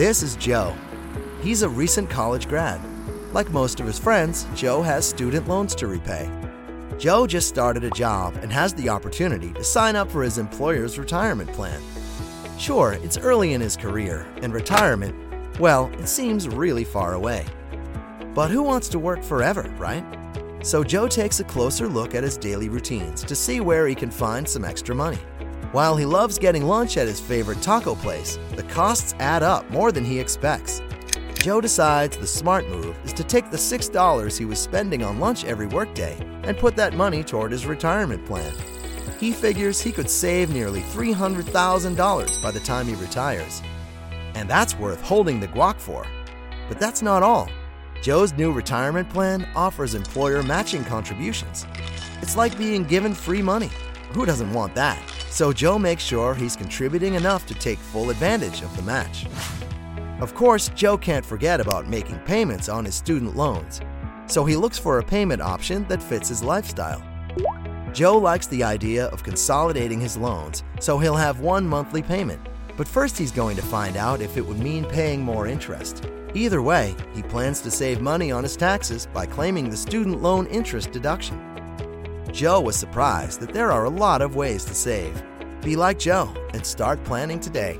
This is Joe. He's a recent college grad. Like most of his friends, Joe has student loans to repay. Joe just started a job and has the opportunity to sign up for his employer's retirement plan. Sure, it's early in his career, and retirement, well, it seems really far away. But who wants to work forever, right? So Joe takes a closer look at his daily routines to see where he can find some extra money. While he loves getting lunch at his favorite taco place, the costs add up more than he expects. Joe decides the smart move is to take the $6 he was spending on lunch every workday and put that money toward his retirement plan. He figures he could save nearly $300,000 by the time he retires. And that's worth holding the guac for. But that's not all. Joe's new retirement plan offers employer matching contributions. It's like being given free money. Who doesn't want that? So Joe makes sure he's contributing enough to take full advantage of the match. Of course, Joe can't forget about making payments on his student loans, so he looks for a payment option that fits his lifestyle. Joe likes the idea of consolidating his loans, so he'll have one monthly payment. But first, he's going to find out if it would mean paying more interest. Either way, he plans to save money on his taxes by claiming the student loan interest deduction. Joe was surprised that there are a lot of ways to save. Be like Joe and start planning today.